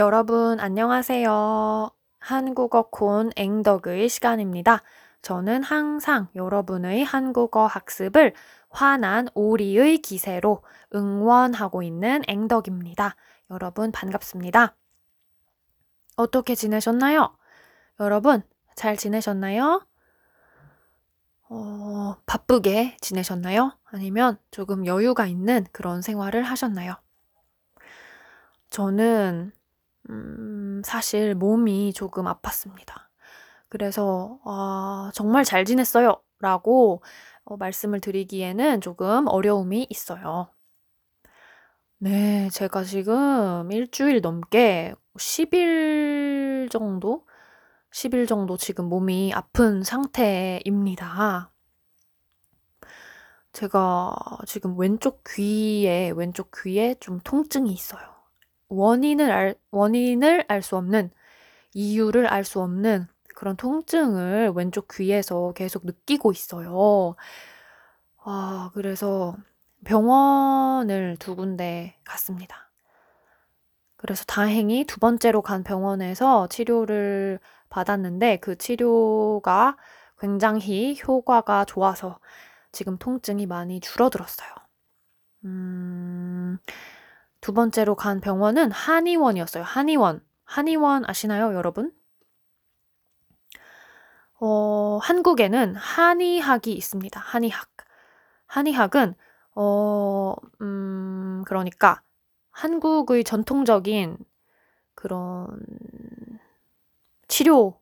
여러분, 안녕하세요. 한국어 콘 앵덕의 시간입니다. 저는 항상 여러분의 한국어 학습을 환한 오리의 기세로 응원하고 있는 앵덕입니다. 여러분, 반갑습니다. 어떻게 지내셨나요? 여러분, 잘 지내셨나요? 어, 바쁘게 지내셨나요? 아니면 조금 여유가 있는 그런 생활을 하셨나요? 저는 음, 사실 몸이 조금 아팠습니다. 그래서 아, 정말 잘 지냈어요. 라고 어, 말씀을 드리기에는 조금 어려움이 있어요. 네, 제가 지금 일주일 넘게 10일 정도? 10일 정도 지금 몸이 아픈 상태입니다. 제가 지금 왼쪽 귀에, 왼쪽 귀에 좀 통증이 있어요. 원인을 알, 원인을 알 수 없는, 이유를 알 수 없는 그런 통증을 왼쪽 귀에서 계속 느끼고 있어요. 아, 그래서 병원을 두 군데 갔습니다. 그래서 다행히 두 번째로 간 병원에서 치료를 받았는데 그 치료가 굉장히 효과가 좋아서 지금 통증이 많이 줄어들었어요. 음, 두 번째로 간 병원은 한의원이었어요. 한의원. 한의원 아시나요, 여러분? 어, 한국에는 한의학이 있습니다. 한의학. 한의학은, 어, 음, 그러니까, 한국의 전통적인 그런 치료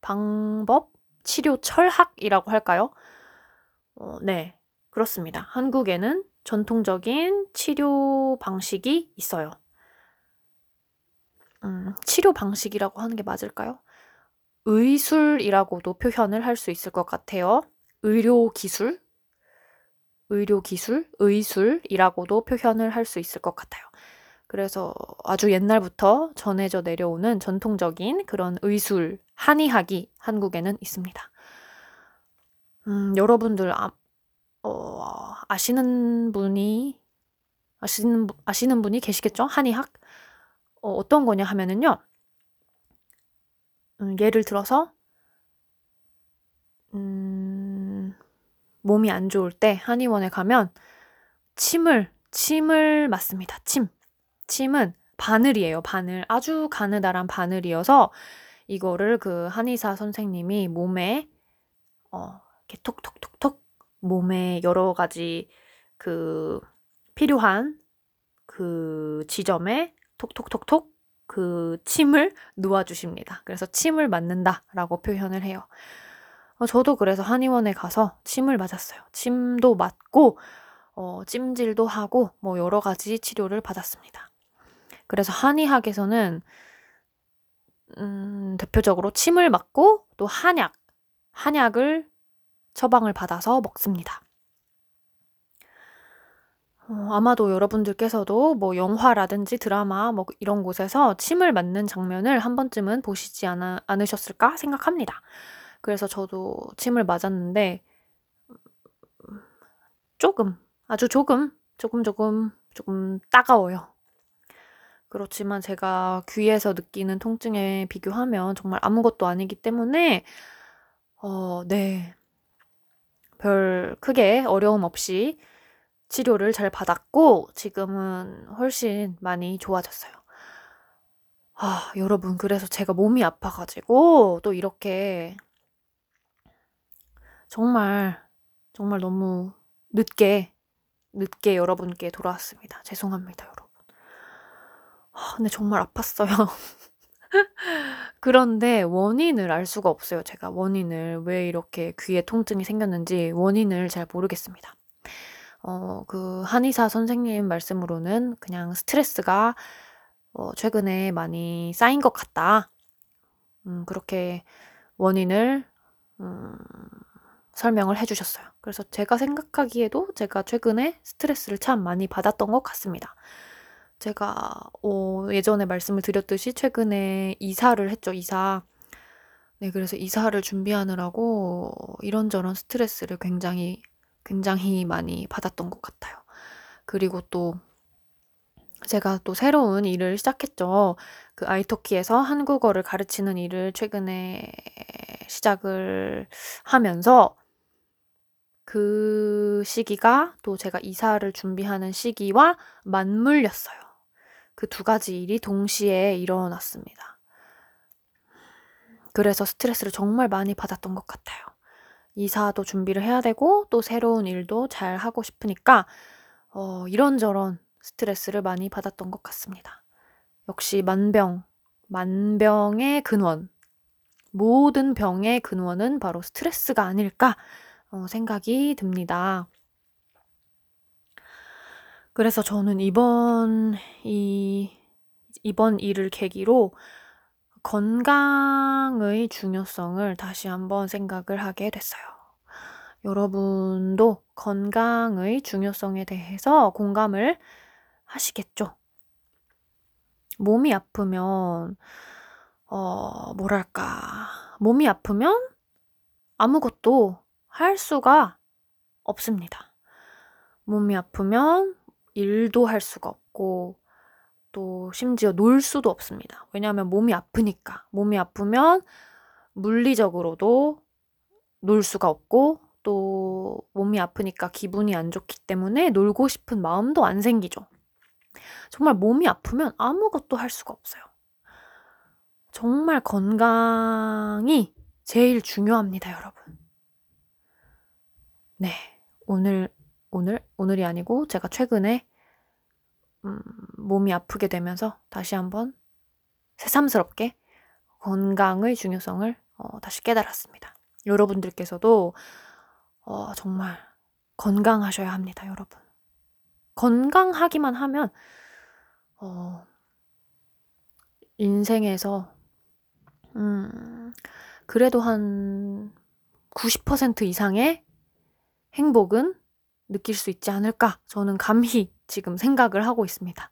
방법? 치료 철학이라고 할까요? 어, 네, 그렇습니다. 한국에는 전통적인 치료 방식이 있어요. 음, 치료 방식이라고 하는 게 맞을까요? 의술이라고도 표현을 할 수 있을 것 같아요. 의료 기술, 의료 기술, 의술이라고도 표현을 할 수 있을 것 같아요. 그래서 아주 옛날부터 전해져 내려오는 전통적인 그런 의술, 한의학이 한국에는 있습니다. 음, 여러분들 아, 어, 아시는 분이 아시는 아시는 분이 계시겠죠? 한의학 어, 어떤 거냐 하면은요. 음, 예를 들어서 음, 몸이 안 좋을 때 한의원에 가면 침을 침을 맞습니다. 침. 침은 바늘이에요. 바늘. 아주 가느다란 바늘이어서 이거를 그 한의사 선생님이 몸에 어, 이렇게 톡톡톡톡 몸에 여러 가지 그 필요한 그 지점에 톡톡톡톡 그 침을 놓아주십니다. 그래서 침을 맞는다라고 표현을 해요. 어, 저도 그래서 한의원에 가서 침을 맞았어요. 침도 맞고, 어, 찜질도 하고, 뭐 여러 가지 치료를 받았습니다. 그래서 한의학에서는, 음, 대표적으로 침을 맞고, 또 한약, 한약을 처방을 받아서 먹습니다. 어, 아마도 여러분들께서도 뭐 영화라든지 드라마 뭐 이런 곳에서 침을 맞는 장면을 한 번쯤은 보시지 않아, 않으셨을까 생각합니다. 그래서 저도 침을 맞았는데 조금 아주 조금 조금 조금 조금 따가워요. 그렇지만 제가 귀에서 느끼는 통증에 비교하면 정말 아무것도 아니기 때문에 어, 네. 별 크게 어려움 없이 치료를 잘 받았고 지금은 훨씬 많이 좋아졌어요. 아, 여러분 그래서 제가 몸이 아파 가지고 또 이렇게 정말 정말 너무 늦게 늦게 여러분께 돌아왔습니다. 죄송합니다, 여러분. 아, 근데 정말 아팠어요. 그런데 원인을 알 수가 없어요. 제가 원인을 왜 이렇게 귀에 통증이 생겼는지 원인을 잘 모르겠습니다. 어, 그 한의사 선생님 말씀으로는 그냥 스트레스가 어, 최근에 많이 쌓인 것 같다. 음, 그렇게 원인을 음, 설명을 해주셨어요. 그래서 제가 생각하기에도 제가 최근에 스트레스를 참 많이 받았던 것 같습니다. 제가 어, 예전에 말씀을 드렸듯이 최근에 이사를 했죠, 이사. 네, 그래서 이사를 준비하느라고 이런저런 스트레스를 굉장히, 굉장히 많이 받았던 것 같아요. 그리고 또 제가 또 새로운 일을 시작했죠. 그 아이토키에서 한국어를 가르치는 일을 최근에 시작을 하면서 그 시기가 또 제가 이사를 준비하는 시기와 맞물렸어요. 그 두 가지 일이 동시에 일어났습니다. 그래서 스트레스를 정말 많이 받았던 것 같아요. 이사도 준비를 해야 되고 또 새로운 일도 잘 하고 싶으니까 어, 이런저런 스트레스를 많이 받았던 것 같습니다. 역시 만병, 만병의 근원, 모든 병의 근원은 바로 스트레스가 아닐까 어, 생각이 듭니다. 그래서 저는 이번 이 이번 일을 계기로 건강의 중요성을 다시 한번 생각을 하게 됐어요. 여러분도 건강의 중요성에 대해서 공감을 하시겠죠? 몸이 아프면, 어, 뭐랄까. 몸이 아프면 아무것도 할 수가 없습니다. 몸이 아프면 일도 할 수가 없고, 또 심지어 놀 수도 없습니다. 왜냐하면 몸이 아프니까. 몸이 아프면 물리적으로도 놀 수가 없고, 또 몸이 아프니까 기분이 안 좋기 때문에 놀고 싶은 마음도 안 생기죠. 정말 몸이 아프면 아무것도 할 수가 없어요. 정말 건강이 제일 중요합니다, 여러분. 네. 오늘, 오늘, 오늘이 아니고 제가 최근에 음, 몸이 아프게 되면서 다시 한번 새삼스럽게 건강의 중요성을 어, 다시 깨달았습니다. 여러분들께서도 어, 정말 건강하셔야 합니다, 여러분. 건강하기만 하면 어, 인생에서 음, 그래도 한 90% 이상의 행복은 느낄 수 있지 않을까? 저는 감히 지금 생각을 하고 있습니다.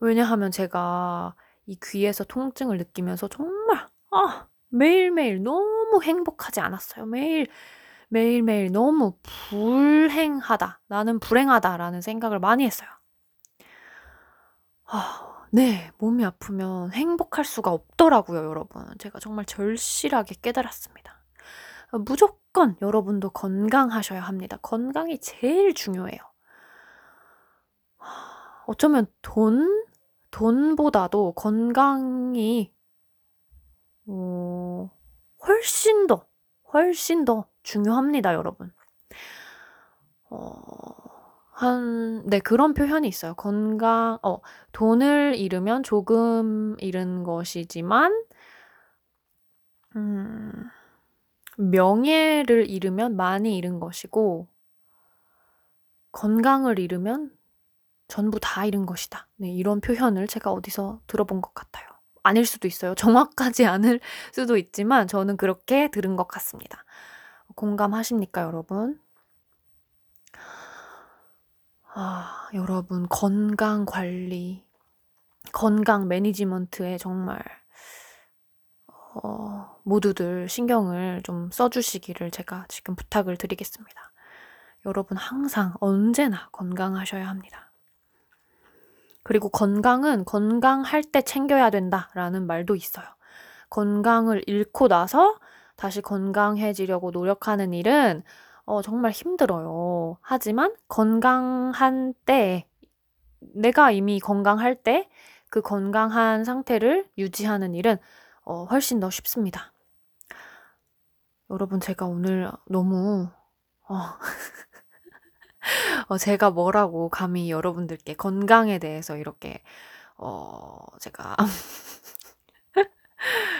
왜냐하면 제가 이 귀에서 통증을 느끼면서 정말 아, 매일매일 너무 행복하지 않았어요. 매일 매일매일 너무 불행하다. 나는 불행하다라는 생각을 많이 했어요. 아, 네, 몸이 아프면 행복할 수가 없더라고요, 여러분. 제가 정말 절실하게 깨달았습니다. 무조건 여러분도 건강하셔야 합니다. 건강이 제일 중요해요. 어쩌면 돈, 돈보다도 건강이, 어, 훨씬 더, 훨씬 더 중요합니다, 여러분. 어, 한, 네, 그런 표현이 있어요. 건강, 어, 돈을 잃으면 조금 잃은 것이지만, 음, 명예를 잃으면 많이 잃은 것이고, 건강을 잃으면 전부 다 잃은 것이다. 네, 이런 표현을 제가 어디서 들어본 것 같아요. 아닐 수도 있어요. 정확하지 않을 수도 있지만 저는 그렇게 들은 것 같습니다. 공감하십니까, 여러분? 아, 여러분, 건강 관리, 건강 매니지먼트에 정말, 어, 모두들 신경을 좀 써주시기를 제가 지금 부탁을 드리겠습니다. 여러분 항상 언제나 건강하셔야 합니다. 그리고 건강은 건강할 때 챙겨야 된다라는 말도 있어요. 건강을 잃고 나서 다시 건강해지려고 노력하는 일은 어, 정말 힘들어요. 하지만 건강한 때, 내가 이미 건강할 때 그 건강한 상태를 유지하는 일은 어, 훨씬 더 쉽습니다. 여러분, 제가 오늘 너무, 어, 어, 제가 뭐라고 감히 여러분들께 건강에 대해서 이렇게, 어, 제가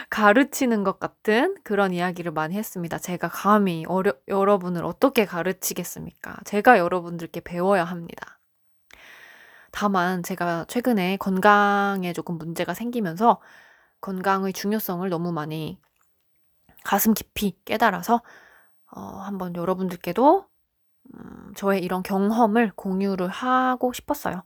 가르치는 것 같은 그런 이야기를 많이 했습니다. 제가 감히 어려, 여러분을 어떻게 가르치겠습니까? 제가 여러분들께 배워야 합니다. 다만 제가 최근에 건강에 조금 문제가 생기면서 건강의 중요성을 너무 많이 가슴 깊이 깨달아서 어, 한번 여러분들께도 음, 저의 이런 경험을 공유를 하고 싶었어요.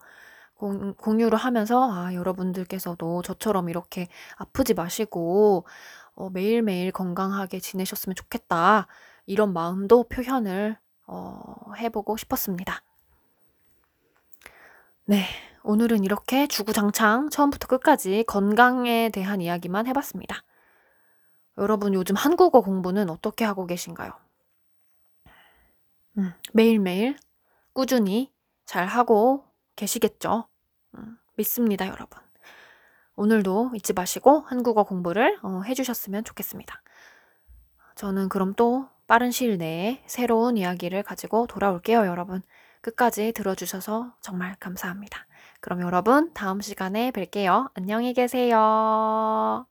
공, 공유를 하면서 아, 여러분들께서도 저처럼 이렇게 아프지 마시고 어, 매일매일 건강하게 지내셨으면 좋겠다. 이런 마음도 표현을 어, 해보고 싶었습니다. 네, 오늘은 이렇게 주구장창 처음부터 끝까지 건강에 대한 이야기만 해봤습니다. 여러분 요즘 한국어 공부는 어떻게 하고 계신가요? 음, 매일매일 꾸준히 잘 하고 계시겠죠? 음, 믿습니다, 여러분. 오늘도 잊지 마시고 한국어 공부를 어, 해주셨으면 좋겠습니다. 저는 그럼 또 빠른 시일 내에 새로운 이야기를 가지고 돌아올게요, 여러분. 끝까지 들어주셔서 정말 감사합니다. 그럼 여러분, 다음 시간에 뵐게요. 안녕히 계세요.